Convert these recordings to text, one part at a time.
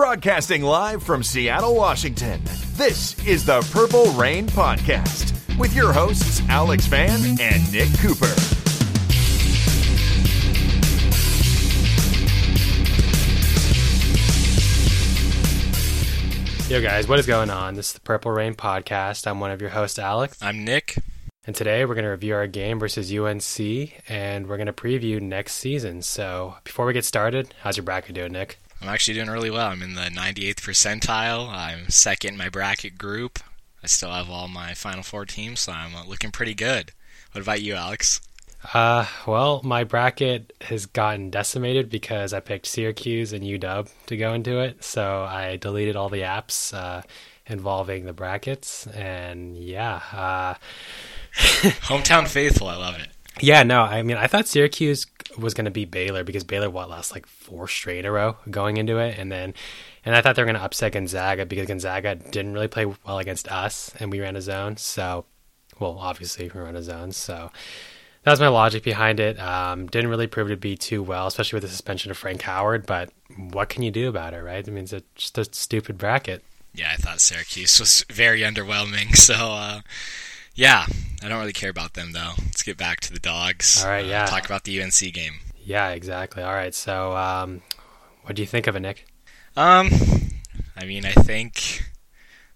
Broadcasting live from Seattle, Washington, this is the Purple Rain Podcast with your hosts, Alex Van and Nick Cooper. Yo, guys, what is going on? This is the Purple Rain Podcast. I'm one of your hosts, Alex. I'm Nick. And today we're going to review our game versus UNC and we're going to preview next season. So before we get started, how's your bracket doing, Nick? I'm actually doing really well. I'm in the 98th percentile. I'm second in my bracket group. I still have all my Final Four teams, so I'm uh, looking pretty good. What about you, Alex? Uh, well, my bracket has gotten decimated because I picked Syracuse and UW to go into it. So I deleted all the apps uh, involving the brackets, and yeah. Uh, Hometown faithful, I love it. Yeah, no, I mean, I thought Syracuse was going to beat Baylor because Baylor what lost like four straight a row going into it, and then and I thought they were going to upset Gonzaga because Gonzaga didn't really play well against us, and we ran a zone. So, well, obviously we ran a zone, so that was my logic behind it. Um, didn't really prove to be too well, especially with the suspension of Frank Howard. But what can you do about it, right? I mean, it's a, just a stupid bracket. Yeah, I thought Syracuse was very underwhelming. So, uh, yeah, I don't really care about them though. Let's get back to the dogs. All right, uh, yeah. Talk about the UNC game. Yeah, exactly. All right, so um, what do you think of it, Nick? Um, I mean, I think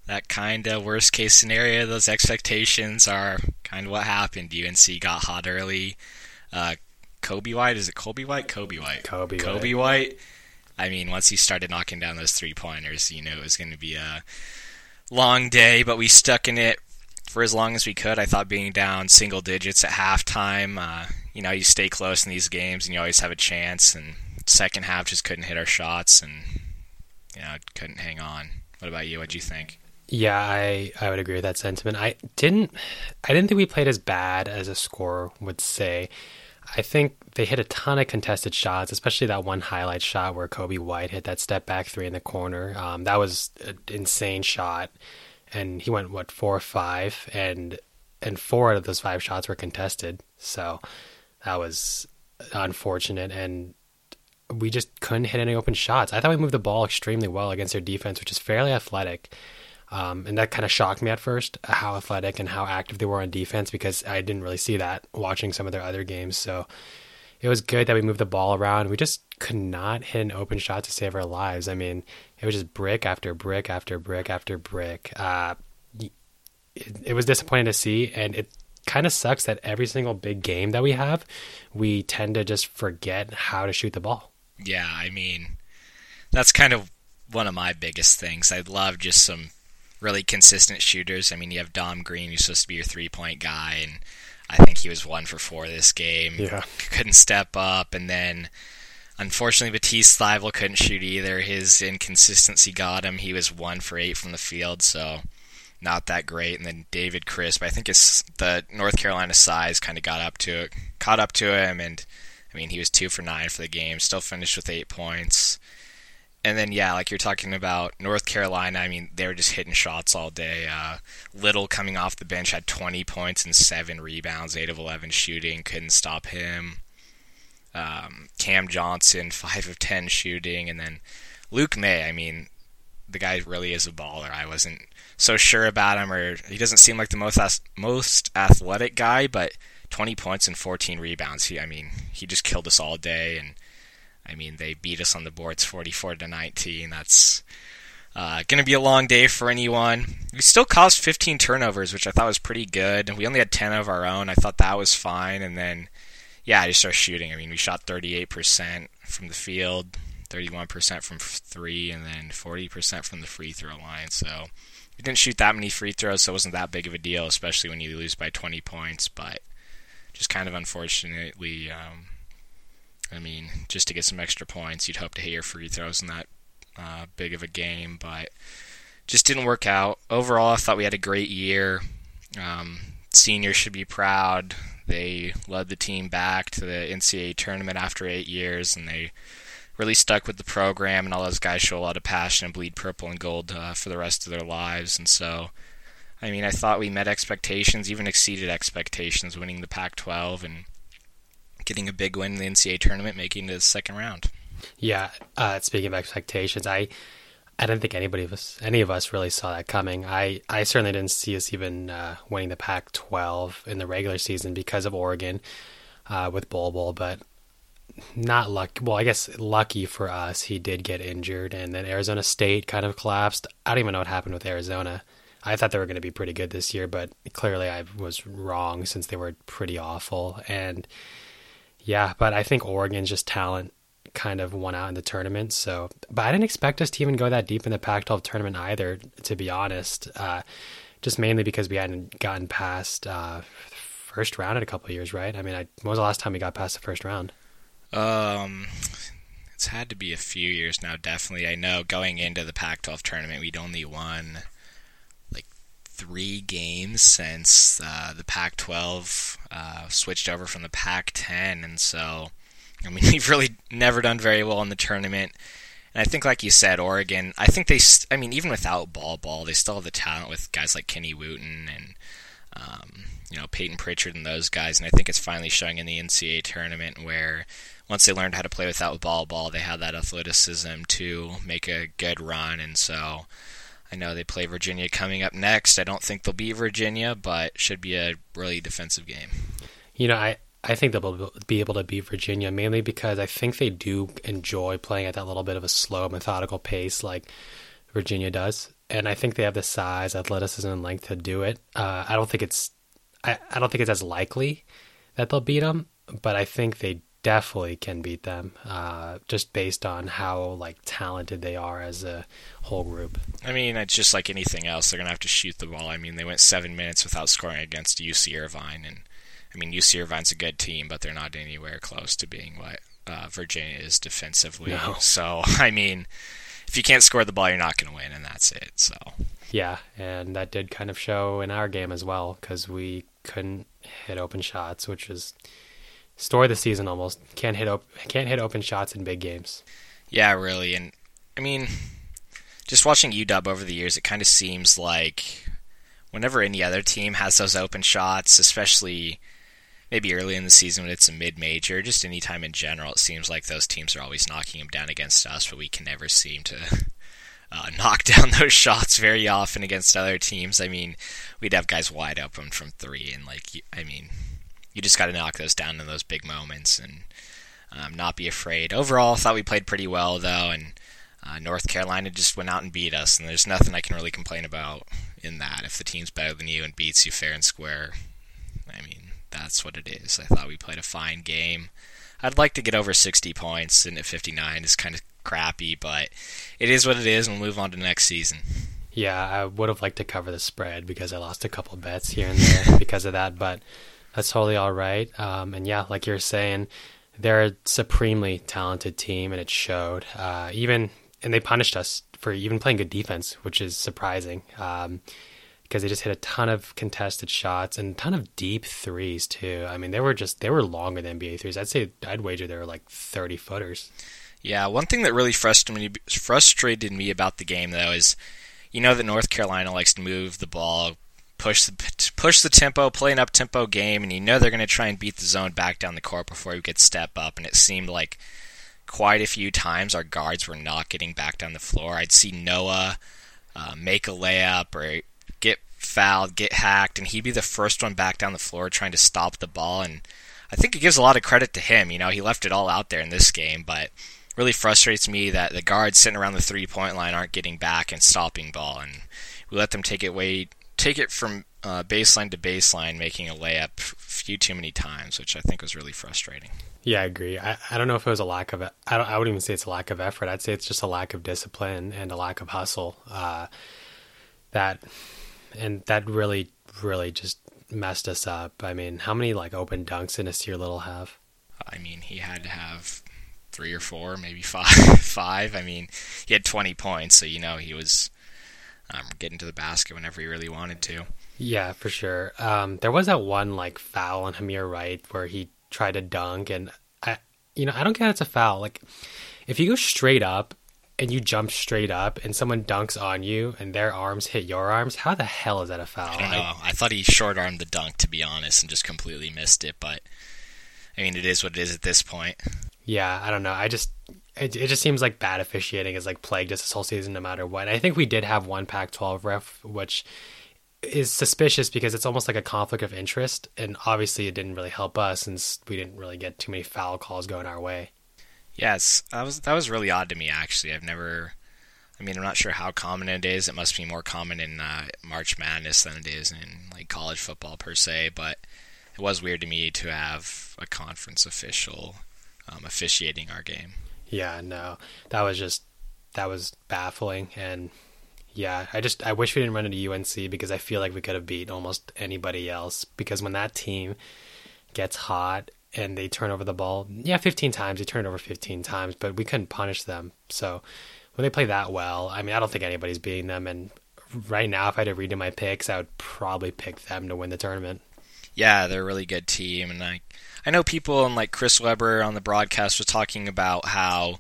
that kind of worst case scenario, those expectations are kind of what happened. UNC got hot early. Uh, Coby White, is it Kobe White? Kobe White. Kobe. Coby White. White. I mean, once he started knocking down those three pointers, you know it was going to be a long day, but we stuck in it for as long as we could. I thought being down single digits at halftime, uh, you know, you stay close in these games and you always have a chance. And second half just couldn't hit our shots and you know couldn't hang on. What about you? What do you think? Yeah, I, I would agree with that sentiment. I didn't I didn't think we played as bad as a score would say. I think they hit a ton of contested shots, especially that one highlight shot where Coby White hit that step back three in the corner. Um, that was an insane shot, and he went what four or five, and and four out of those five shots were contested. So that was unfortunate, and we just couldn't hit any open shots. I thought we moved the ball extremely well against their defense, which is fairly athletic. Um, and that kind of shocked me at first, how athletic and how active they were on defense, because I didn't really see that watching some of their other games. So it was good that we moved the ball around. We just could not hit an open shot to save our lives. I mean, it was just brick after brick after brick after brick. Uh, it, it was disappointing to see, and it kind of sucks that every single big game that we have, we tend to just forget how to shoot the ball. Yeah, I mean, that's kind of one of my biggest things. I'd love just some really consistent shooters. I mean, you have Dom Green, who's supposed to be your three point guy, and I think he was one for four this game. Yeah. Couldn't step up, and then unfortunately, Matisse Thybulle couldn't shoot either. His inconsistency got him. He was one for eight from the field, so not that great. And then David Crisp, I think it's the North Carolina size kind of got up to it, caught up to him, and I mean, he was two for nine for the game, still finished with eight points. And then, yeah, like you're talking about North Carolina, I mean, they were just hitting shots all day. Uh, Little coming off the bench had 20 points and seven rebounds, 8 of 11 shooting, couldn't stop him. Um, Cam Johnson, 5 of 10 shooting. And then Luke Maye. I mean, the guy really is a baller. I wasn't so sure about him, or he doesn't seem like the most, most athletic guy, but 20 points and 14 rebounds. He, I mean, he just killed us all day. And I mean, they beat us on the boards 44 to 19. That's uh, going to be a long day for anyone. We still caused 15 turnovers, which I thought was pretty good. We only had 10 of our own. I thought that was fine. And then, yeah, I just started shooting. I mean, we shot 38% from the field, 31% from three, and then 40% from the free throw line. So we didn't shoot that many free throws, so it wasn't that big of a deal, especially when you lose by 20 points. But just kind of unfortunately. Um, I mean, just to get some extra points, you'd hope to hit your free throws in that uh, big of a game, but just didn't work out. Overall, I thought we had a great year. Um, seniors should be proud. They led the team back to the NCAA tournament after eight years, and they really stuck with the program. And all those guys show a lot of passion and bleed purple and gold uh, for the rest of their lives. And so, I mean, I thought we met expectations, even exceeded expectations, winning the Pac-12 and getting a big win in the NCAA tournament, making the second round. Yeah, uh, speaking of expectations, I I didn't think anybody of us, any of us, really saw that coming. I, I certainly didn't see us even uh, winning the Pac-12 in the regular season because of Oregon uh, with Bol Bol, but not lucky. Well, I guess lucky for us, he did get injured, and then Arizona State kind of collapsed. I don't even know what happened with Arizona. I thought they were going to be pretty good this year, but clearly I was wrong since they were pretty awful. And yeah, but I think Oregon's just talent kind of won out in the tournament. So, but I didn't expect us to even go that deep in the Pac-12 tournament either, to be honest. Uh, just mainly because we hadn't gotten past uh, first round in a couple years, right? I mean, I, when was the last time we got past the first round? Um, it's had to be a few years now. Definitely, I know going into the Pac-12 tournament, we'd only won like three games since uh, the Pac-12 uh, switched over from the Pac-10, and so I mean, we've really never done very well in the tournament. And I think, like you said, Oregon. I think they. St- I mean, even without Bol Bol, they still have the talent with guys like Kenny Wooten and um, you know Payton Pritchard and those guys. And I think it's finally showing in the NCAA tournament where once they learned how to play without Bol Bol, they had that athleticism to make a good run. And so I know they play Virginia coming up next. I don't think they'll beat Virginia, but should be a really defensive game. You know, I I think they'll be able to beat Virginia mainly because I think they do enjoy playing at that little bit of a slow, methodical pace like Virginia does, and I think they have the size, athleticism, and length to do it. Uh, I don't think it's I, I don't think it's as likely that they'll beat them, but I think they definitely can beat them uh, just based on how like talented they are as a whole group. I mean, it's just like anything else. They're gonna have to shoot the ball. I mean, they went seven minutes without scoring against UC Irvine, and I mean, UC Irvine's a good team, but they're not anywhere close to being what uh, Virginia is defensively. No. So, I mean, if you can't score the ball, you're not going to win, and that's it. So. Yeah, and that did kind of show in our game as well because we couldn't hit open shots, which is story of the season almost. Can't hit op- can't hit open shots in big games. Yeah, really, and I mean, just watching UW over the years, it kind of seems like whenever any other team has those open shots, especially maybe early in the season when it's a mid-major, just any time in general, it seems like those teams are always knocking them down against us, but we can never seem to uh, knock down those shots very often against other teams. I mean, we'd have guys wide open from three, and like, I mean, you just got to knock those down in those big moments and um, not be afraid. Overall, I thought we played pretty well though, and uh, North Carolina just went out and beat us, and there's nothing I can really complain about in that. If the team's better than you and beats you fair and square, that's what it is. I thought we played a fine game. I'd like to get over 60 points, and at 59 is kind of crappy, but it is what it is, and we'll move on to next season. Yeah, I would have liked to cover the spread because I lost a couple bets here and there because of that, but that's totally all right. Um, and yeah, like you're saying, they're a supremely talented team, and it showed. Uh, even and they punished us for even playing good defense, which is surprising. Um, because they just hit a ton of contested shots and a ton of deep threes too. I mean, they were just they were longer than NBA threes. I'd say I'd wager they were like thirty footers. Yeah, one thing that really frustrated me, frustrated me about the game though is, you know that North Carolina likes to move the ball, push the push the tempo, play an up tempo game, and you know they're going to try and beat the zone back down the court before you get step up. And it seemed like quite a few times our guards were not getting back down the floor. I'd see Noah uh, make a layup or fouled, get hacked, and he'd be the first one back down the floor trying to stop the ball. And I think it gives a lot of credit to him. You know, he left it all out there in this game, but really frustrates me that the guards sitting around the three point line aren't getting back and stopping ball, and we let them take it way take it from uh, baseline to baseline, making a layup a few too many times, which I think was really frustrating. Yeah, I agree. I, I don't know if it was a lack of I don't I wouldn't even say it's a lack of effort. I'd say it's just a lack of discipline and a lack of hustle. Uh, that and that really, really just messed us up. I mean, how many like open dunks in Nassir Little have? I mean, he had to have three or four, maybe five. five. I mean, he had 20 points, so you know he was um, getting to the basket whenever he really wanted to. Yeah, for sure. Um, there was that one like foul on Hameir Wright where he tried to dunk, and I, you know, I don't get it's a foul. Like, if you go straight up and you jump straight up and someone dunks on you and their arms hit your arms, how the hell is that a foul? I don't know. I, I thought he short armed the dunk to be honest and just completely missed it, but I mean it is what it is at this point. Yeah, I don't know. I just it, it just seems like bad officiating is like plagued us this whole season, no matter what. And I think we did have one Pac-12 ref, which is suspicious because it's almost like a conflict of interest, and obviously it didn't really help us since we didn't really get too many foul calls going our way. Yes, that was that was really odd to me. Actually, I've never. I mean, I'm not sure how common it is. It must be more common in uh, March Madness than it is in like college football per se. But it was weird to me to have a conference official um, officiating our game. Yeah, no, that was just that was baffling, and yeah, I just I wish we didn't run into UNC because I feel like we could have beat almost anybody else. Because when that team gets hot and they turn over the ball, yeah, 15 times they turned over 15 times, but we couldn't punish them. So when they play that well, I mean, I don't think anybody's beating them. And right now, if I had to redo my picks, I would probably pick them to win the tournament. Yeah, they're a really good team, and I I know people and like Chris Webber on the broadcast was talking about how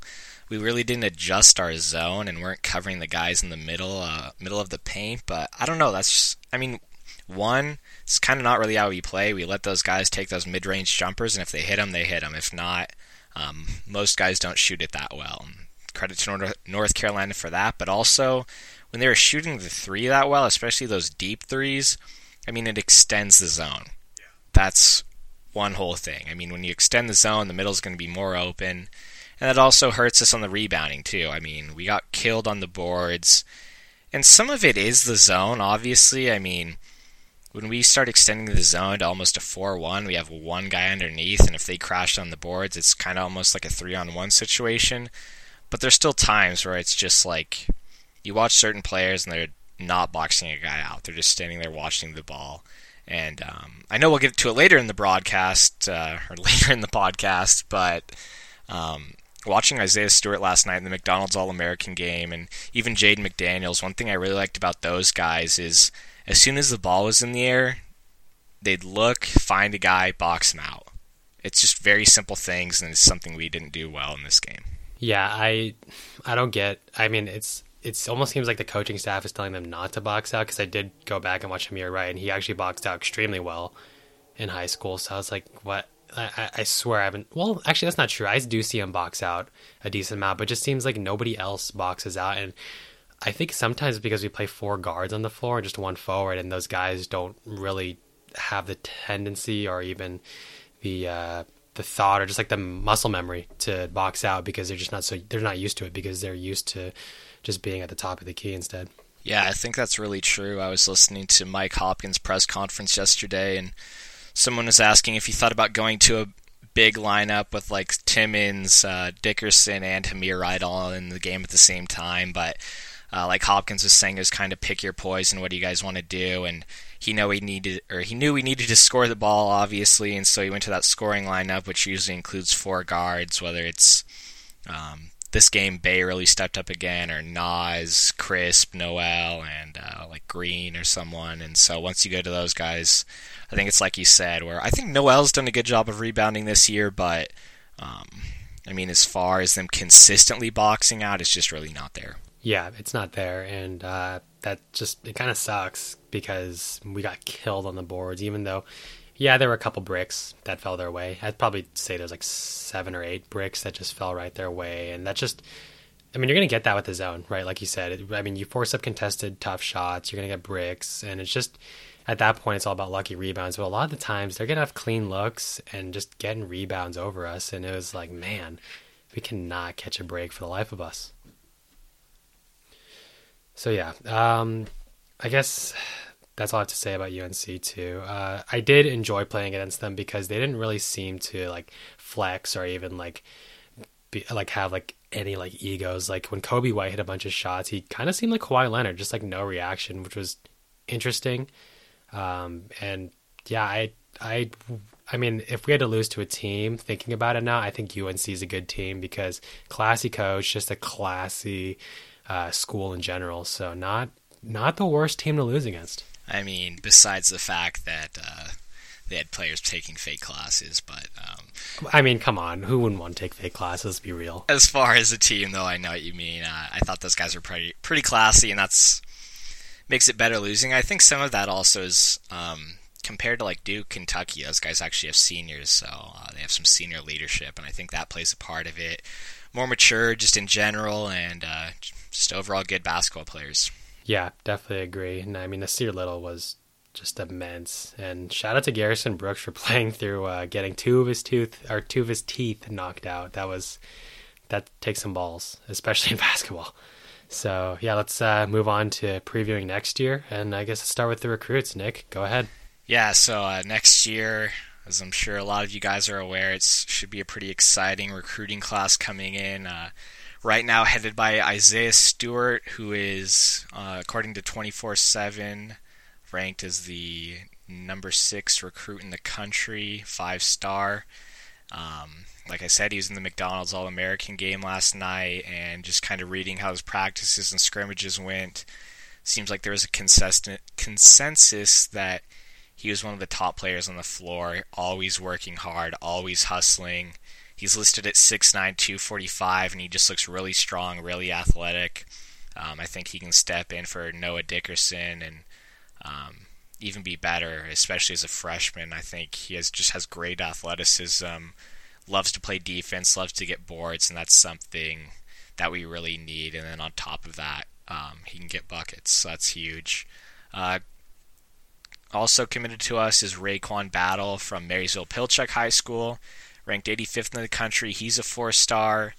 we really didn't adjust our zone and weren't covering the guys in the middle uh, middle of the paint. But I don't know. That's just, I mean, one, it's kind of not really how we play. We let those guys take those mid range jumpers, and if they hit them, they hit them. If not, um, most guys don't shoot it that well. Credit to North Carolina for that, but also when they were shooting the three that well, especially those deep threes, I mean, it extends the zone. That's one whole thing. I mean, when you extend the zone, the middle is going to be more open. And that also hurts us on the rebounding, too. I mean, we got killed on the boards. And some of it is the zone, obviously. I mean, when we start extending the zone to almost a 4 1, we have one guy underneath. And if they crash on the boards, it's kind of almost like a 3 on 1 situation. But there's still times where it's just like you watch certain players and they're not boxing a guy out. They're just standing there watching the ball. And um, I know we'll get to it later in the broadcast uh, or later in the podcast, but um, watching Isaiah Stewart last night in the McDonald's All American game and even Jaden McDaniels, one thing I really liked about those guys is as soon as the ball was in the air, they'd look, find a guy, box him out. It's just very simple things, and it's something we didn't do well in this game. Yeah, I, I don't get. I mean, it's it almost seems like the coaching staff is telling them not to box out because I did go back and watch Hameir Wright, and he actually boxed out extremely well in high school. So I was like, what? I, I swear I haven't. Well, actually, that's not true. I do see him box out a decent amount, but just seems like nobody else boxes out. And I think sometimes because we play four guards on the floor and just one forward, and those guys don't really have the tendency or even the uh, the thought or just like the muscle memory to box out because they're just not so they're not used to it because they're used to just being at the top of the key instead. Yeah, I think that's really true. I was listening to Mike Hopkins' press conference yesterday, and someone was asking if he thought about going to a big lineup with like Timmins, uh, Dickerson, and Hameir all in the game at the same time. But uh, like Hopkins was saying, was kind of pick your poison. What do you guys want to do? And he know he needed, or he knew he needed to score the ball, obviously, and so he went to that scoring lineup, which usually includes four guards, whether it's um, this game Bay really stepped up again, or Naz, Crisp, Nowell, and uh, like Green or someone. And so once you go to those guys, I think it's like you said, where I think Nowell's done a good job of rebounding this year, but um, I mean, as far as them consistently boxing out, it's just really not there. Yeah, it's not there, and uh, that just it kind of sucks because we got killed on the boards, even though yeah, there were a couple bricks that fell their way. I'd probably say there's like seven or eight bricks that just fell right their way, and that just. I mean, you're going to get that with the zone, right? Like you said. It, I mean, you force up contested tough shots, you're going to get bricks, and it's just at that point it's all about lucky rebounds. But a lot of the times they're going to have clean looks and just getting rebounds over us, and it was like, man, we cannot catch a break for the life of us. So yeah, um, I guess that's all I have to say about UNC too. Uh, I did enjoy playing against them because they didn't really seem to like flex or even like be, like have like any like egos. Like when Coby White hit a bunch of shots, he kind of seemed like Kawhi Leonard, just like no reaction, which was interesting. Um, and yeah, I I I mean, if we had to lose to a team, thinking about it now, I think UNC is a good team because classy coach, just a classy uh, school in general. So not not the worst team to lose against. I mean, besides the fact that uh, they had players taking fake classes, but um, I mean, come on, who wouldn't want to take fake classes? Be real. As far as the team, though, I know what you mean. Uh, I thought those guys were pretty pretty classy, and that's makes it better losing. I think some of that also is um, compared to like Duke, Kentucky. Those guys actually have seniors, so uh, they have some senior leadership, and I think that plays a part of it more mature just in general, and uh, just overall good basketball players. Yeah, definitely agree. And I mean, Nassir Little was just immense. And shout out to Garrison Brooks for playing through uh, getting two of his tooth or two of his teeth knocked out. That was that takes some balls, especially in basketball. So yeah, let's uh, move on to previewing next year, and I guess let's start with the recruits. Nick, go ahead. Yeah, so uh, next year, as I'm sure a lot of you guys are aware, it should be a pretty exciting recruiting class coming in. Uh, right now, headed by Isaiah Stewart, who is, uh, according to 24/7, ranked as the number six recruit in the country, five star. Um, like I said, he was in the McDonald's All American game last night, and just kind of reading how his practices and scrimmages went, seems like there was a consistent consensus that he was one of the top players on the floor, always working hard, always hustling. He's listed at 6'9", 245, and he just looks really strong, really athletic. Um, I think he can step in for Noah Dickerson and um, even be better, especially as a freshman. I think he has just has great athleticism loves to play defense, loves to get boards, and that's something that we really need. And then on top of that, um, he can get buckets. So that's huge. Uh, also committed to us is RaeQuan Battle from Marysville Pilchuck High School, ranked 85th in the country. He's a four star.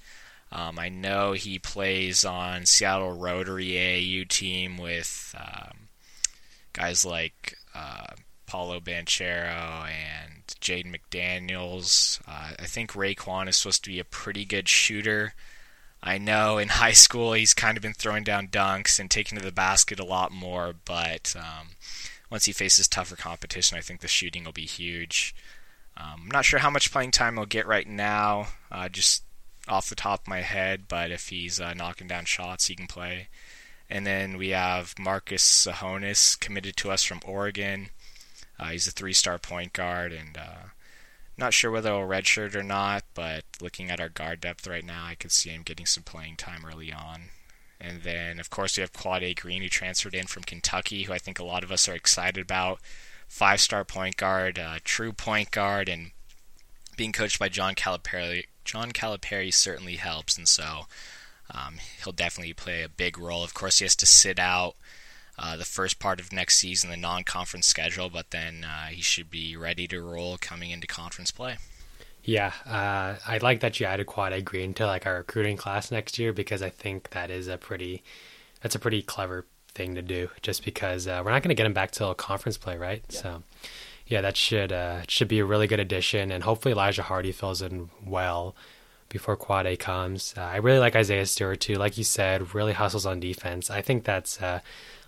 Um, I know he plays on Seattle Rotary AAU team with um, guys like uh, Paolo Banchero and Jaden McDaniels. Uh, I think RaeQuan is supposed to be a pretty good shooter. I know in high school he's kind of been throwing down dunks and taking to the basket a lot more, but um, once he faces tougher competition, I think the shooting will be huge. Um, I'm not sure how much playing time he'll get right now, uh, just off the top of my head, but if he's uh, knocking down shots, he can play. And then we have Marcus Tsohonis committed to us from Oregon. Uh, he's a three-star point guard, and uh, not sure whether he'll redshirt or not. But looking at our guard depth right now, I could see him getting some playing time early on. And then, of course, we have Quade Green, who transferred in from Kentucky, who I think a lot of us are excited about. Five-star point guard, uh, true point guard, and being coached by John Calipari. John Calipari certainly helps, and so um, he'll definitely play a big role. Of course, he has to sit out uh, the first part of next season, the non-conference schedule, but then uh, he should be ready to roll coming into conference play. Yeah, uh, I like that you added Quade Green to like our recruiting class next year because I think that is a pretty, that's a pretty clever thing to do. Just because uh, we're not going to get him back till conference play, right? Yeah. So, yeah, that should uh, should be a really good addition, and hopefully Elijah Hardy fills in well before Quade comes. Uh, I really like Isaiah Stewart too. Like you said, really hustles on defense. I think that's uh,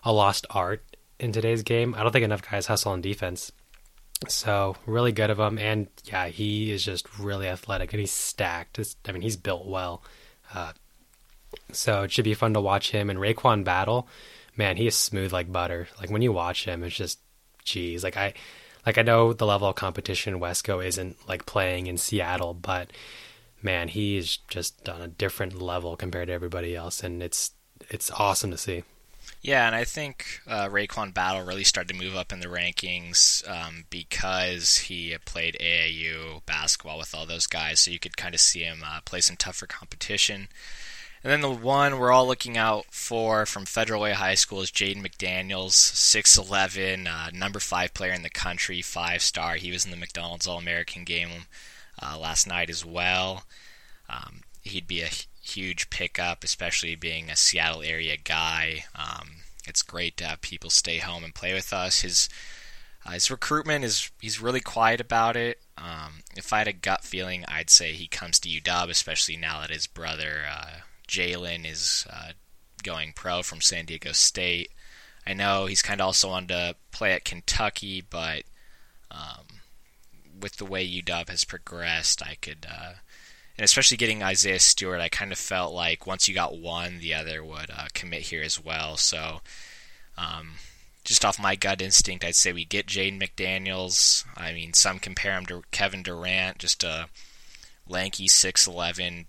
a lost art in today's game. I don't think enough guys hustle on defense. So really good of him, and yeah, he is just really athletic and he's stacked. I mean, he's built well. Uh, so it should be fun to watch him and RaeQuan battle. Man, he is smooth like butter. Like when you watch him, it's just, geez. Like I, like I know the level of competition Wesco isn't like playing in Seattle, but man, he's just on a different level compared to everybody else, and it's it's awesome to see. Yeah, and I think uh, Battle really started to move up in the rankings um, because he played AAU basketball with all those guys, so you could kind of see him uh, play some tougher competition. And then the one we're all looking out for from Federal Way High School is Jaden McDaniels, 6'11, uh, number five player in the country, five star. He was in the McDonald's All American game uh, last night as well. Um, he'd be a huge pickup, especially being a Seattle area guy. Um, it's great to have people stay home and play with us. His uh, his recruitment is he's really quiet about it. Um, if I had a gut feeling, I'd say he comes to UW, especially now that his brother uh, Jalen is uh, going pro from San Diego State. I know he's kind of also wanted to play at Kentucky, but um, with the way UW has progressed, I could uh, and especially getting Isaiah Stewart, I kind of felt like once you got one, the other would uh, commit here as well. So, um, just off my gut instinct, I'd say we get Jaden McDaniels. I mean, some compare him to Kevin Durant, just a lanky six eleven,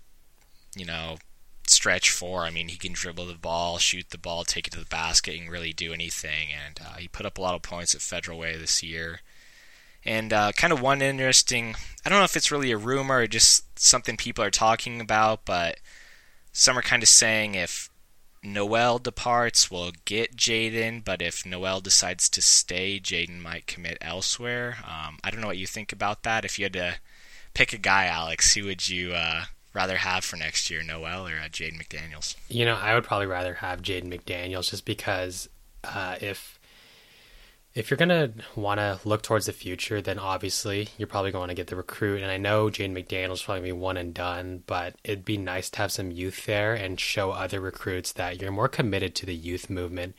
you know, stretch four. I mean, he can dribble the ball, shoot the ball, take it to the basket, and really do anything. And uh, he put up a lot of points at Federal Way this year. And uh, kind of one interesting, I don't know if it's really a rumor or just something people are talking about, but some are kind of saying if Nowell departs, we'll get Jaden, but if Nowell decides to stay, Jaden might commit elsewhere. Um, I don't know what you think about that. If you had to pick a guy, Alex, who would you uh, rather have for next year, Nowell or uh, Jaden McDaniels? You know, I would probably rather have Jaden McDaniels just because uh, if if you're gonna want to look towards the future, then obviously you're probably going to get the recruit. And I know Jaden McDaniel's probably be one and done, but it'd be nice to have some youth there and show other recruits that you're more committed to the youth movement.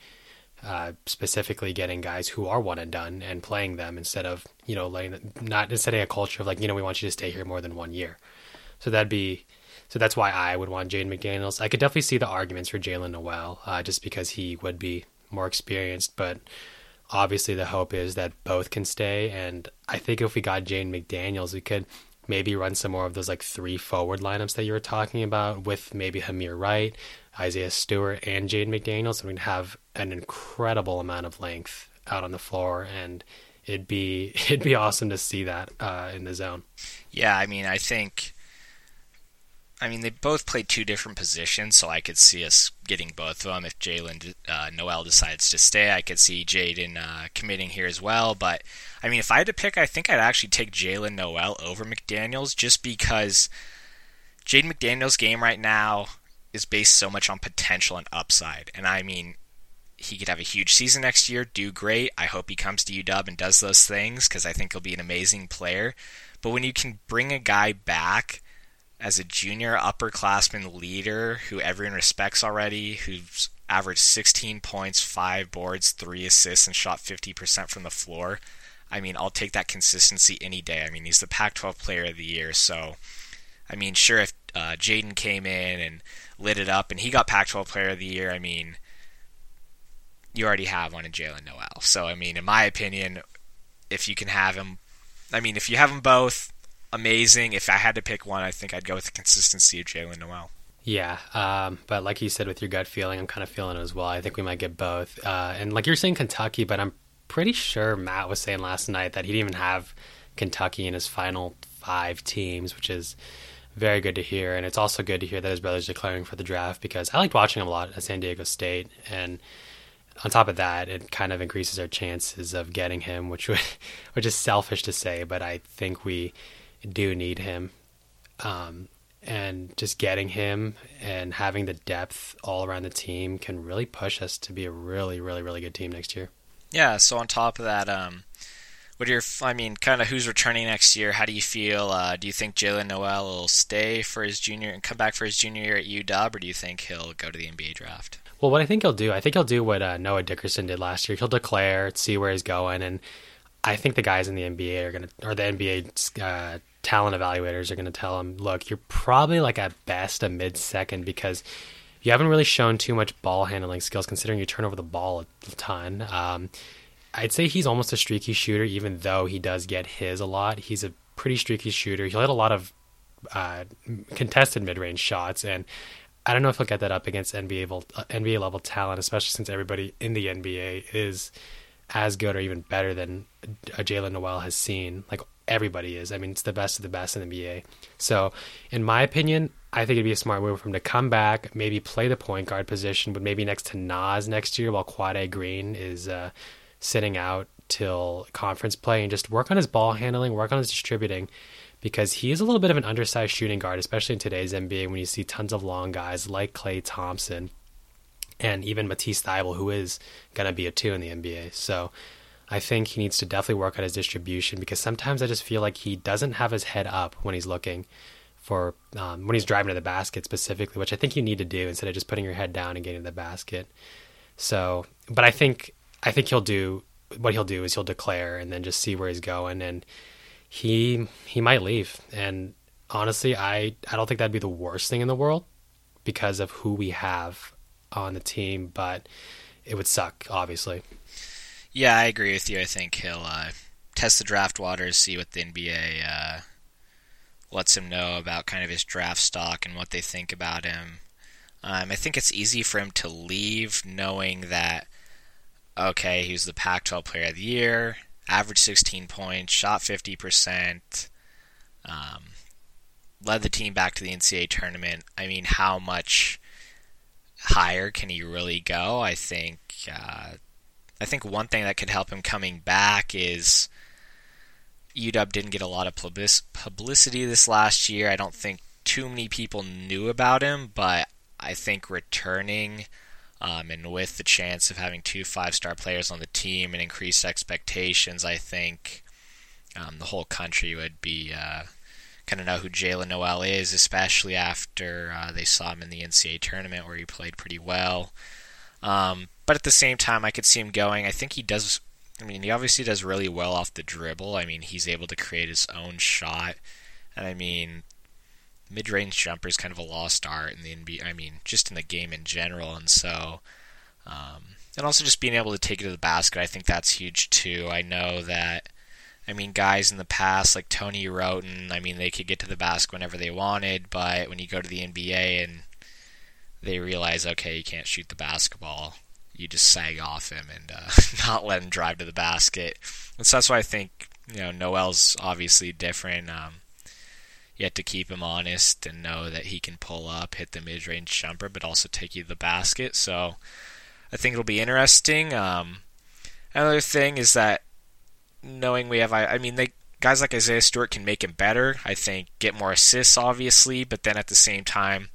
Uh, specifically, getting guys who are one and done and playing them instead of you know letting not setting a culture of like you know we want you to stay here more than one year. So that'd be so that's why I would want Jaden McDaniels. I could definitely see the arguments for Jaylen Nowell, uh, just because he would be more experienced, but obviously the hope is that both can stay. And I think if we got Jaden McDaniels, we could maybe run some more of those like three forward lineups that you were talking about with maybe Hameir Wright, Isaiah Stewart, and Jaden McDaniels. And we'd have an incredible amount of length out on the floor and it'd be it'd be awesome to see that uh, in the zone. Yeah, I mean, I think I mean, they both play two different positions, so I could see us getting both of them. If Jaylen uh, Nowell decides to stay, I could see Jaden uh, committing here as well. But I mean, if I had to pick, I think I'd actually take Jaylen Nowell over McDaniel's, just because Jaden McDaniel's game right now is based so much on potential and upside. And I mean, he could have a huge season next year, do great. I hope he comes to UW and does those things because I think he'll be an amazing player. But when you can bring a guy back as a junior upperclassman leader who everyone respects already, who's averaged 16 points, 5 boards, 3 assists, and shot 50% from the floor. I mean, I'll take that consistency any day. I mean, he's the Pac 12 player of the year. So, I mean, sure, if uh, Jaden came in and lit it up and he got Pac 12 player of the year, I mean, you already have one in Jaylen Nowell. So, I mean, in my opinion, if you can have him, I mean, if you have them both, amazing. If I had to pick one, I think I'd go with the consistency of Jaylen Nowell. Yeah, um, but like you said, with your gut feeling, I'm kind of feeling it as well. I think we might get both. Uh, and like you're saying, Kentucky, but I'm pretty sure Matt was saying last night that he didn't even have Kentucky in his final five teams, which is very good to hear. And it's also good to hear that his brother's declaring for the draft because I liked watching him a lot at San Diego State. And on top of that, it kind of increases our chances of getting him, which would, which is selfish to say, but I think we do need him. Um, and just getting him and having the depth all around the team can really push us to be a really, really, really good team next year. Yeah. So on top of that, um, what are your? I mean, kind of who's returning next year? How do you feel? Uh, do you think Jaylen Nowell will stay for his junior and come back for his junior year at UW, or do you think he'll go to the NBA draft? Well, what I think he'll do, I think he'll do what uh, Noah Dickerson did last year. He'll declare, see where he's going, and I think the guys in the NBA are gonna, or the NBA uh, talent evaluators are going to tell him, look, you're probably like at best a mid second because you haven't really shown too much ball handling skills considering you turn over the ball a ton. Um, I'd say he's almost a streaky shooter, even though he does get his a lot. He's a pretty streaky shooter. He'll hit a lot of uh, contested mid range shots, and I don't know if he'll get that up against NBA level, uh, NBA level talent, especially since everybody in the NBA is as good or even better than Jaylen Nowell has seen. Like everybody is. I mean, it's the best of the best in the NBA. So, in my opinion, I think it'd be a smart move for him to come back, maybe play the point guard position, but maybe next to Naz next year while Quade Green is uh, sitting out till conference play and just work on his ball handling, work on his distributing, because he is a little bit of an undersized shooting guard, especially in today's NBA when you see tons of long guys like Klay Thompson and even Matisse Thybulle, who is going to be a two in the NBA. So I think he needs to definitely work on his distribution because sometimes I just feel like he doesn't have his head up when he's looking for um, when he's driving to the basket specifically, which I think you need to do instead of just putting your head down and getting to the basket. So, but I think I think he'll do what he'll do is he'll declare and then just see where he's going, and he he might leave. And honestly, I I don't think that'd be the worst thing in the world because of who we have on the team, but it would suck, obviously. Yeah, I agree with you. I think he'll uh, test the draft waters, see what the NBA uh, lets him know about kind of his draft stock and what they think about him. Um, I think it's easy for him to leave knowing that, okay, he was the Pac 12 player of the year. averaged 16 points, shot 50%, um, led the team back to the NCAA tournament. I mean, how much higher can he really go? I think. Uh, I think one thing that could help him coming back is UW didn't get a lot of publicity this last year. I don't think too many people knew about him, but I think returning um, and with the chance of having two five star players on the team and increased expectations, I think um, the whole country would be uh, kind of know who Jaylen Nowell is, especially after uh, they saw him in the NCAA tournament where he played pretty well. Um, but at the same time, I could see him going. I think he does. I mean, he obviously does really well off the dribble. I mean, he's able to create his own shot. And I mean, mid-range jumper is kind of a lost art in the NBA. I mean, just in the game in general, and so, um, and also just being able to take it to the basket. I think that's huge too. I know that. I mean, guys in the past like Tony Wroten, I mean, they could get to the basket whenever they wanted, but when you go to the NBA and they realize, okay, you can't shoot the basketball, you just sag off him and uh, not let him drive to the basket. And so that's why I think you know Nowell's obviously different. Um, you have to keep him honest and know that he can pull up, hit the mid range jumper, but also take you to the basket. So I think it'll be interesting. Um, another thing is that knowing we have, I, mean, they guys like Isaiah Stewart can make him better. I think get more assists, obviously, but then at the same time,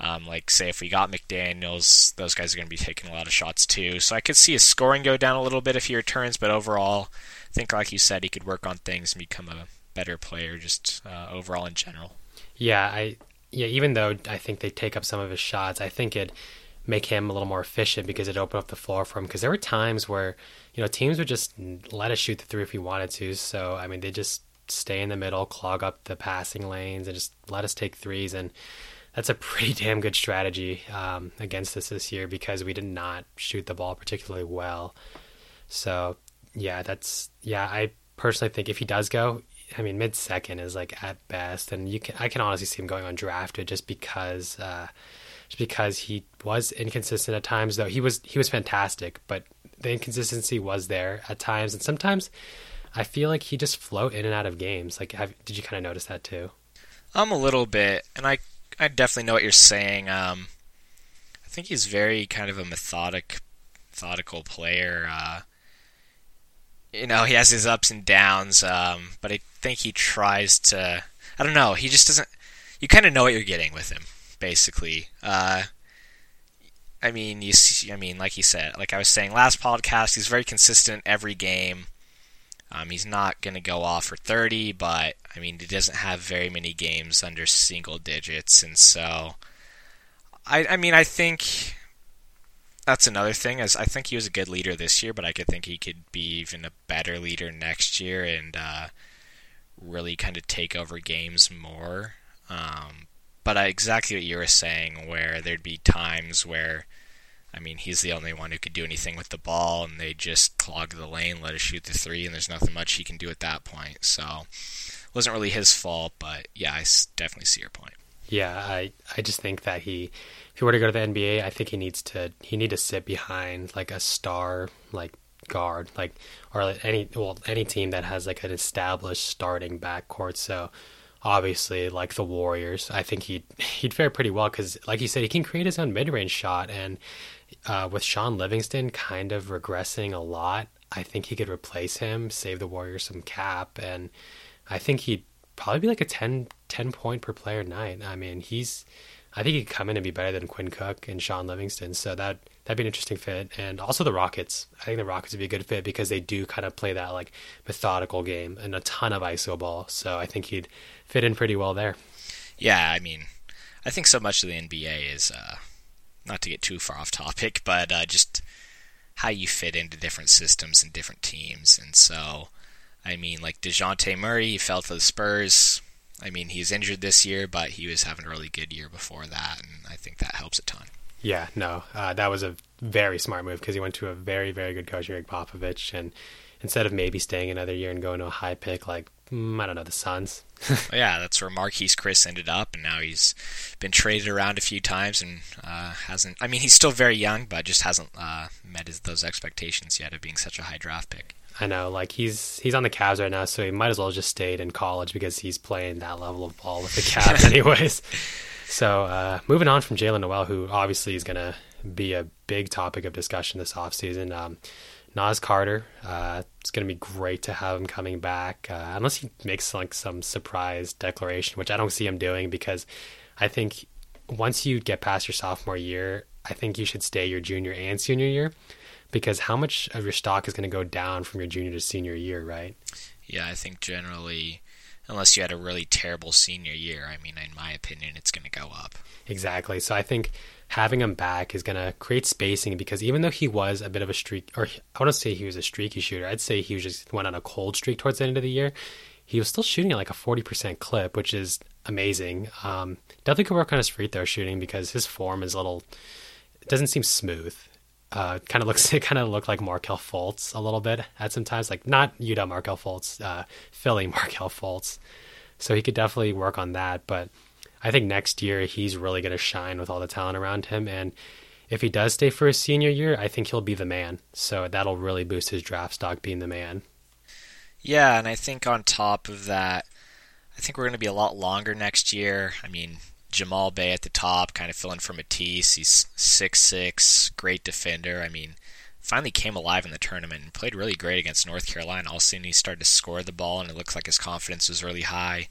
um, like say if we got McDaniel's, those guys are going to be taking a lot of shots too. So I could see his scoring go down a little bit if he returns, but overall, I think like you said, he could work on things and become a better player just uh, overall in general. Yeah, I yeah. Even though I think they take up some of his shots, I think it make him a little more efficient because it opened up the floor for him. Because there were times where you know teams would just let us shoot the three if we wanted to. So I mean, they just stay in the middle, clog up the passing lanes, and just let us take threes. And that's a pretty damn good strategy um, against us this year because we did not shoot the ball particularly well. So yeah, that's yeah. I personally think if he does go, I mean, mid second is like at best, and you can I can honestly see him going undrafted just because uh, just because he was inconsistent at times. Though he was he was fantastic, but the inconsistency was there at times, and sometimes I feel like he just float in and out of games. Like, have, did you kind of notice that too? Um, a little bit, and I I definitely know what you're saying. Um, I think he's very kind of a methodic methodical player. Uh, you know, he has his ups and downs, um, but I think he tries to. I don't know. He just doesn't. You kind of know what you're getting with him, basically. Uh, I mean, you see. I mean, like he said, like I was saying last podcast, he's very consistent every game. Um, he's not going to go off for 30, but I mean, he doesn't have very many games under single digits, and so I, I mean, I think that's another thing. As I think he was a good leader this year, but I could think he could be even a better leader next year and uh, really kind of take over games more. Um, but I, exactly what you were saying, where there'd be times where, I mean, he's the only one who could do anything with the ball, and they just clog the lane, let us shoot the three, and there's nothing much he can do at that point. So, it wasn't really his fault, but yeah, I definitely see your point. Yeah, I I just think that he if he were to go to the NBA, I think he needs to he need to sit behind like a star like guard like or any well any team that has like an established starting backcourt. So obviously like the Warriors, I think he'd he'd fare pretty well because like you said, he can create his own mid range shot and uh, with Shaun Livingston kind of regressing a lot, I think he could replace him, save the Warriors some cap, and I think he'd probably be like a 10, 10 point per player night. I mean, he's I think he could come in and be better than Quinn Cook and Shaun Livingston. So that that'd be an interesting fit. And also the Rockets. I think the Rockets would be a good fit because they do kind of play that like methodical game and a ton of ISO ball. So I think he'd fit in pretty well there. Yeah, I mean, I think so much of the NBA is uh, not to get too far off topic, but uh, just how you fit into different systems and different teams. And so I mean, like Dejounte Murray, he fell to the Spurs. I mean, he's injured this year, but he was having a really good year before that, and I think that helps a ton. Yeah, no, uh, that was a very smart move because he went to a very, very good coach, Gregg Popovich, and instead of maybe staying another year and going to a high pick like mm, I don't know the Suns. Yeah, that's where Marquese Chriss ended up, and now he's been traded around a few times and uh, hasn't. I mean, he's still very young, but just hasn't uh, met his, those expectations yet of being such a high draft pick. I know, like he's he's on the Cavs right now, so he might as well just stayed in college because he's playing that level of ball with the Cavs, anyways. So uh, moving on from Jaylen Nowell, who obviously is going to be a big topic of discussion this offseason. Um, Naz Carter, uh, it's going to be great to have him coming back, uh, unless he makes like some surprise declaration, which I don't see him doing because I think once you get past your sophomore year, I think you should stay your junior and senior year because how much of your stock is going to go down from your junior to senior year, right? Yeah, I think generally, unless you had a really terrible senior year, I mean, in my opinion, it's going to go up. Exactly. So I think having him back is going to create spacing because even though he was a bit of a streak, or I want to say he was a streaky shooter, I'd say he was just went on a cold streak towards the end of the year. He was still shooting at like a 40% clip, which is amazing. Um, definitely could work on his free throw shooting because his form is a little, it doesn't seem smooth uh, kind of looks it kind of looked like Markelle Fultz a little bit at some times, like not Utah Markelle Fultz, uh, Philly Markelle Fultz. So he could definitely work on that. But I think next year he's really going to shine with all the talent around him. And if he does stay for his senior year, I think he'll be the man. So that'll really boost his draft stock being the man. Yeah, and I think on top of that, I think we're going to be a lot longer next year. I mean, Jamal Bey at the top, kind of filling for Matisse. He's six six, great defender. I mean, finally came alive in the tournament and played really great against North Carolina. All of a sudden, he started to score the ball, and it looks like his confidence was really high.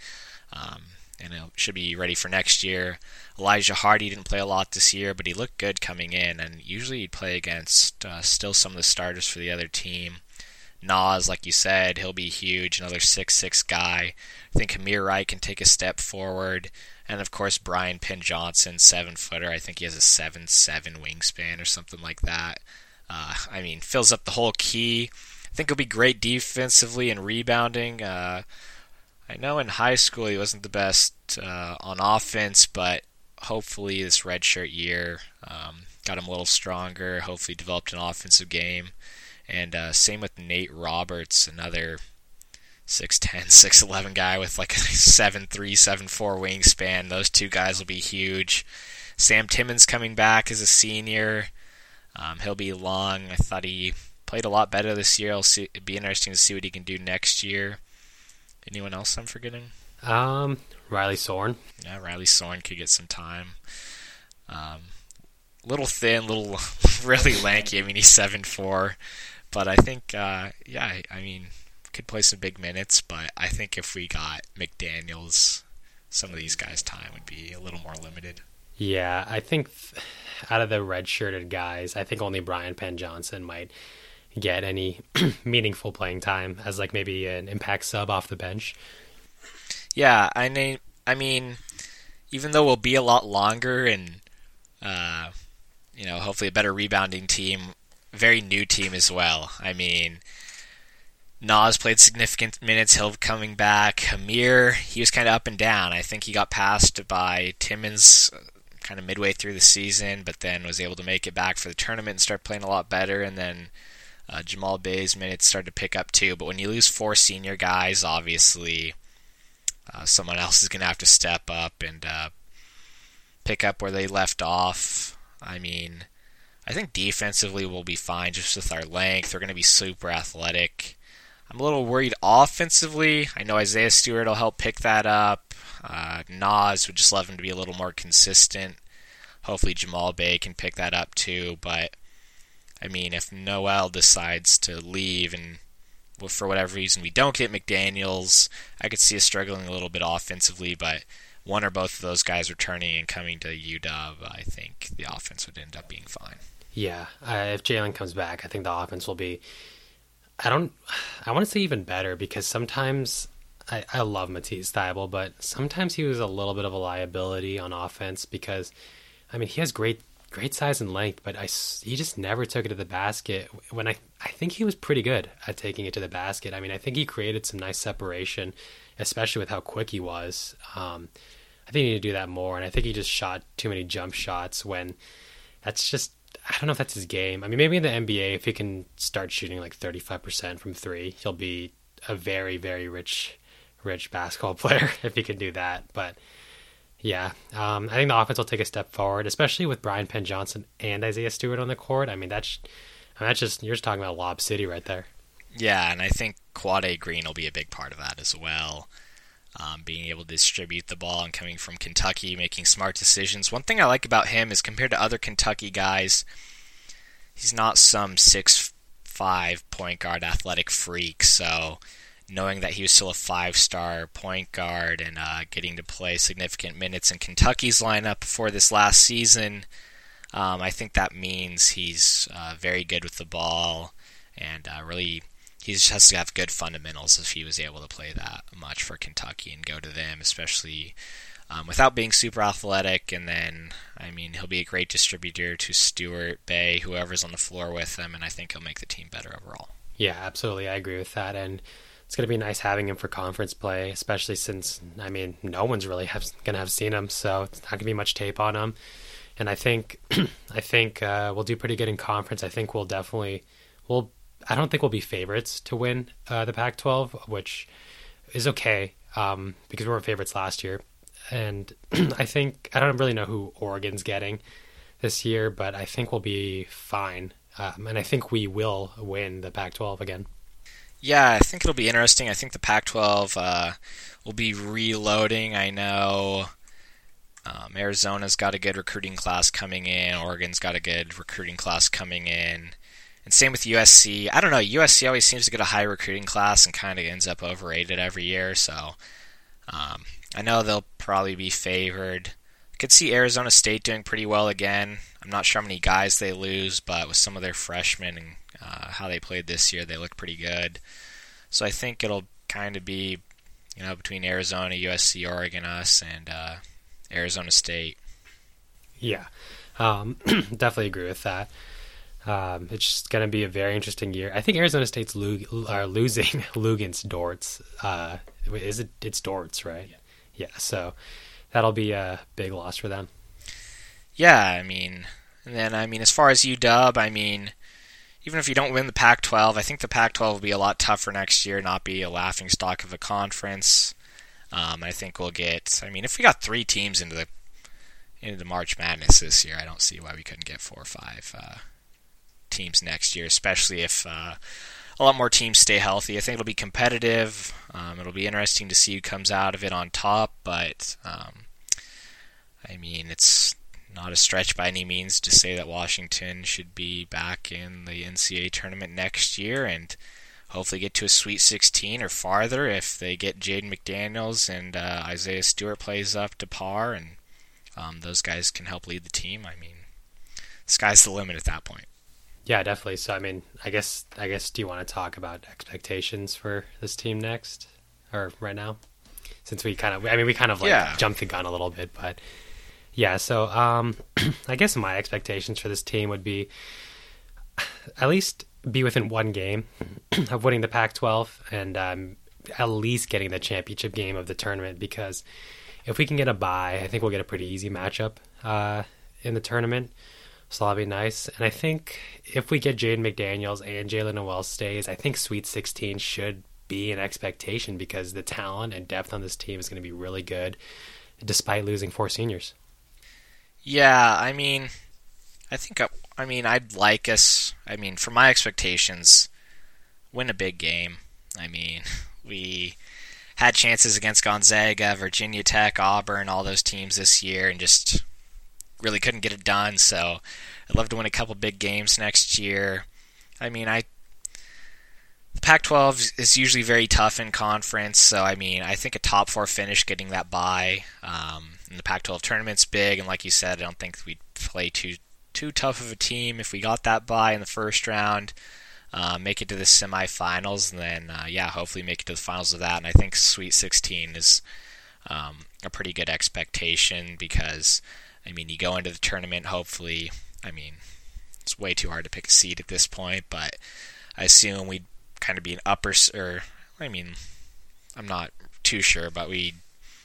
Um, and it should be ready for next year. Elijah Hardy didn't play a lot this year, but he looked good coming in, and usually he'd play against uh, still some of the starters for the other team. Naz, like you said, he'll be huge, another six six guy. I think Hameir Wright can take a step forward. And of course, Bryan Penn-Johnson, seven footer. I think he has a seven seven wingspan or something like that. Uh, I mean, fills up the whole key. I think he'll be great defensively and rebounding. Uh, I know in high school he wasn't the best uh, on offense, but hopefully this redshirt year um, got him a little stronger. Hopefully developed an offensive game. And uh, same with Nate Roberts, another 6'10, 6'11 guy with like a 7'3, 7'4 wingspan. Those two guys will be huge. Sam Timmins coming back as a senior. Um, he'll be long. I thought he played a lot better this year. It'll, see, it'll be interesting to see what he can do next year. Anyone else I'm forgetting? Um, Riley Sorn. Yeah, Riley Sorn could get some time. Um, little thin, little really lanky. I mean, he's seven four, but I think, uh, yeah, I mean, could play some big minutes, but I think if we got McDaniels, some of these guys' time would be a little more limited. Yeah, I think out of the red-shirted guys, I think only Bryan Penn-Johnson might get any meaningful playing time as like maybe an impact sub off the bench. Yeah, I mean, I mean, even though we'll be a lot longer and uh, you know, hopefully a better rebounding team, very new team as well. I mean, Naz played significant minutes. He'll coming back. Hameir, he was kind of up and down. I think he got passed by Timmins uh, kind of midway through the season, but then was able to make it back for the tournament and start playing a lot better. And then uh, Jamal Bey's minutes started to pick up too. But when you lose four senior guys, obviously uh, someone else is going to have to step up and uh, pick up where they left off. I mean, I think defensively we'll be fine just with our length. We're going to be super athletic. I'm a little worried offensively. I know Isaiah Stewart will help pick that up. Uh, Naz would just love him to be a little more consistent. Hopefully Jamal Bey can pick that up too. But I mean, if Nowell decides to leave and for whatever reason we don't get McDaniels, I could see us struggling a little bit offensively. But one or both of those guys returning and coming to UW, I think the offense would end up being fine. Yeah, if Jaylen comes back, I think the offense will be I don't. I want to say even better because sometimes I, I love Matisse Thybulle, but sometimes he was a little bit of a liability on offense because, I mean, he has great great size and length, but I he just never took it to the basket. When I I think he was pretty good at taking it to the basket. I mean, I think he created some nice separation, especially with how quick he was. Um, I think he need to do that more, and I think he just shot too many jump shots when that's just I don't know if that's his game. I mean, maybe in the NBA, if he can start shooting like 35% from three, he'll be a very, very rich, rich basketball player if he can do that. But yeah, um, I think the offense will take a step forward, especially with Bryan Penn-Johnson and Isaiah Stewart on the court. I mean, that's, I mean, that's just, you're just talking about Lob City right there. Yeah, and I think Quade Green will be a big part of that as well. Um, being able to distribute the ball and coming from Kentucky, making smart decisions. One thing I like about him is compared to other Kentucky guys, he's not some six five point guard athletic freak. So knowing that he was still a five star point guard and uh, getting to play significant minutes in Kentucky's lineup before this last season, um, I think that means he's uh, very good with the ball and uh, really he just has to have good fundamentals if he was able to play that much for Kentucky and go to them, especially um, without being super athletic. And then, I mean, he'll be a great distributor to Stewart, Bey, whoever's on the floor with them, and I think he'll make the team better overall. Yeah, absolutely. I agree with that. And it's going to be nice having him for conference play, especially since, I mean, no one's really going to have seen him, so it's not going to be much tape on him. And I think, I think uh, we'll do pretty good in conference. I think we'll definitely, we'll I don't think we'll be favorites to win uh, the Pac-12, which is okay um, because we were favorites last year. And I think I don't really know who Oregon's getting this year, but I think we'll be fine, um, and I think we will win the Pac-12 again. Yeah, I think it'll be interesting. I think the Pac-12 uh, will be reloading. I know um, Arizona's got a good recruiting class coming in. Oregon's got a good recruiting class coming in. And same with USC. I don't know. USC always seems to get a high recruiting class and kind of ends up overrated every year. So um, I know they'll probably be favored. I could see Arizona State doing pretty well again. I'm not sure how many guys they lose, but with some of their freshmen and uh, how they played this year, they look pretty good. So I think it'll kind of be, you know, between Arizona, USC, Oregon, us, and uh, Arizona State. Yeah, um, definitely agree with that. Um, it's going to be a very interesting year. I think Arizona State's lo- are losing Lugans Dortz. Uh, is it? It's Dortz, right? Yeah. yeah. So that'll be a big loss for them. Yeah, I mean, and then I mean, as far as UW, I mean, even if you don't win the Pac-12, I think the Pac-12 will be a lot tougher next year. Not be a laughing stock of a conference. Um, I think we'll get. I mean, if we got three teams into the into the March Madness this year, I don't see why we couldn't get four or five. Uh, teams next year, especially if uh, a lot more teams stay healthy. I think it'll be competitive. Um, it'll be interesting to see who comes out of it on top, but um, I mean, it's not a stretch by any means to say that Washington should be back in the NCAA tournament next year and hopefully get to a Sweet 16 or farther if they get Jaden McDaniels and uh, Isaiah Stewart plays up to par and um, those guys can help lead the team. I mean, sky's the limit at that point. Yeah, definitely. So, I mean, I guess, I guess, do you want to talk about expectations for this team next, or right now? Since we kind of, I mean, we kind of like yeah. jumped the gun a little bit, but yeah. So, um, I guess my expectations for this team would be at least be within one game of winning the Pac-12 and um, at least getting the championship game of the tournament. Because if we can get a bye, I think we'll get a pretty easy matchup uh, in the tournament. So that'll be nice. And I think if we get Jaden McDaniels and Jaylen Nowell stays, I think Sweet 16 should be an expectation because the talent and depth on this team is going to be really good, despite losing four seniors. Yeah, I mean, I think, uh, I mean, I'd like us, I mean, for my expectations, win a big game. I mean, we had chances against Gonzaga, Virginia Tech, Auburn, all those teams this year, and just really couldn't get it done. So I'd love to win a couple big games next year. I mean, I the Pac-12 is usually very tough in conference, so I mean, I think a top four finish, getting that bye um, in the Pac-12 tournament's big. And like you said, I don't think we'd play too too tough of a team if we got that bye in the first round. Uh, make it to the semifinals, and then uh, yeah, hopefully make it to the finals of that. And I think Sweet 16 is um, a pretty good expectation because I mean, you go into the tournament, hopefully, I mean, it's way too hard to pick a seed at this point, but I assume we'd kind of be an upper, or, I mean, I'm not too sure, but we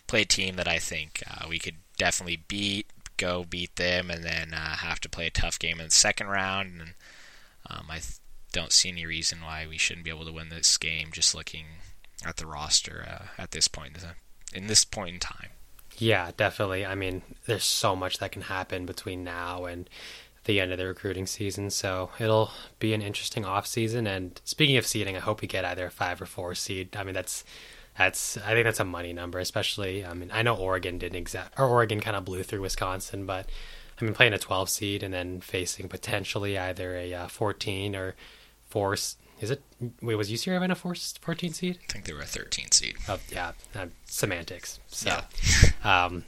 play a team that I think uh, we could definitely beat, go beat them, and then uh, have to play a tough game in the second round. And um, I th- don't see any reason why we shouldn't be able to win this game just looking at the roster uh, at this point in this point in time. Yeah, definitely. I mean, there's so much that can happen between now and the end of the recruiting season. So it'll be an interesting off season. And speaking of seeding, I hope we get either a five or four seed. I mean, that's that's I think that's a money number, especially. I mean, I know Oregon didn't exact or Oregon kind of blew through Wisconsin, but I mean, playing a 12 seed and then facing potentially either a uh, 14 or four. Is it? Wait, was UC Irvine a four, 14 seed? I think they were a 13 seed. Oh yeah, uh, semantics. So, yeah. um,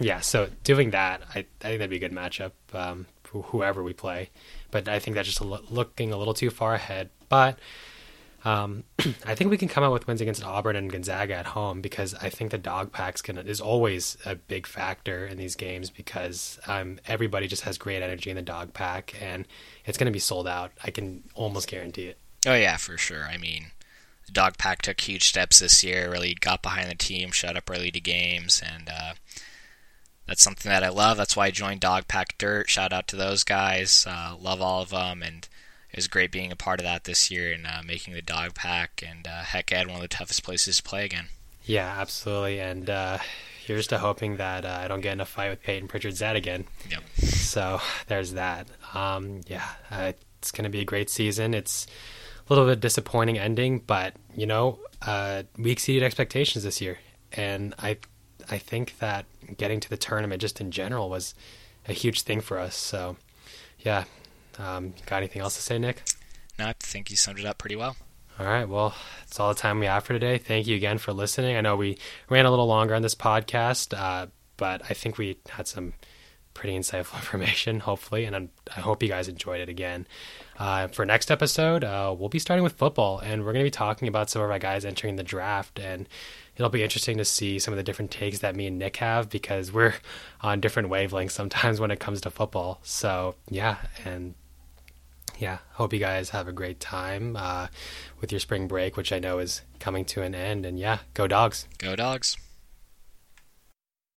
yeah. So doing that, I, I think that'd be a good matchup. Um, whoever we play, but I think that's just a lo- looking a little too far ahead. But um, I think we can come out with wins against Auburn and Gonzaga at home because I think the dog packs gonna is always a big factor in these games because um, everybody just has great energy in the dog pack and it's gonna be sold out. I can almost guarantee it. Oh yeah, for sure. I mean, the dog pack took huge steps this year. Really got behind the team, shut up early to games, and uh, that's something that I love. That's why I joined Dog Pack Dirt. Shout out to those guys. Uh, love all of them and it was great being a part of that this year and uh, making the dog pack and uh, Hec Ed one of the toughest places to play again. Yeah, absolutely. And uh, here's to hoping that uh, I don't get in a fight with Payton Pritchard Zed again. Yep. So there's that. Um, yeah, uh, it's going to be a great season. It's little bit disappointing ending, but you know, uh, we exceeded expectations this year, and I, I think that getting to the tournament just in general was a huge thing for us. So, yeah, um, got anything else to say, Nick? No, I think you summed it up pretty well. All right. Well, that's all the time we have for today. Thank you again for listening. I know we ran a little longer on this podcast, uh, but I think we had some pretty insightful information, hopefully, and I'm, i hope you guys enjoyed it again. Uh, for next episode, uh, we'll be starting with football, and we're going to be talking about some of our guys entering the draft, and it'll be interesting to see some of the different takes that me and Nick have because we're on different wavelengths sometimes when it comes to football. So yeah, and yeah, hope you guys have a great time uh, with your spring break, which I know is coming to an end. And yeah, go dogs. Go dogs.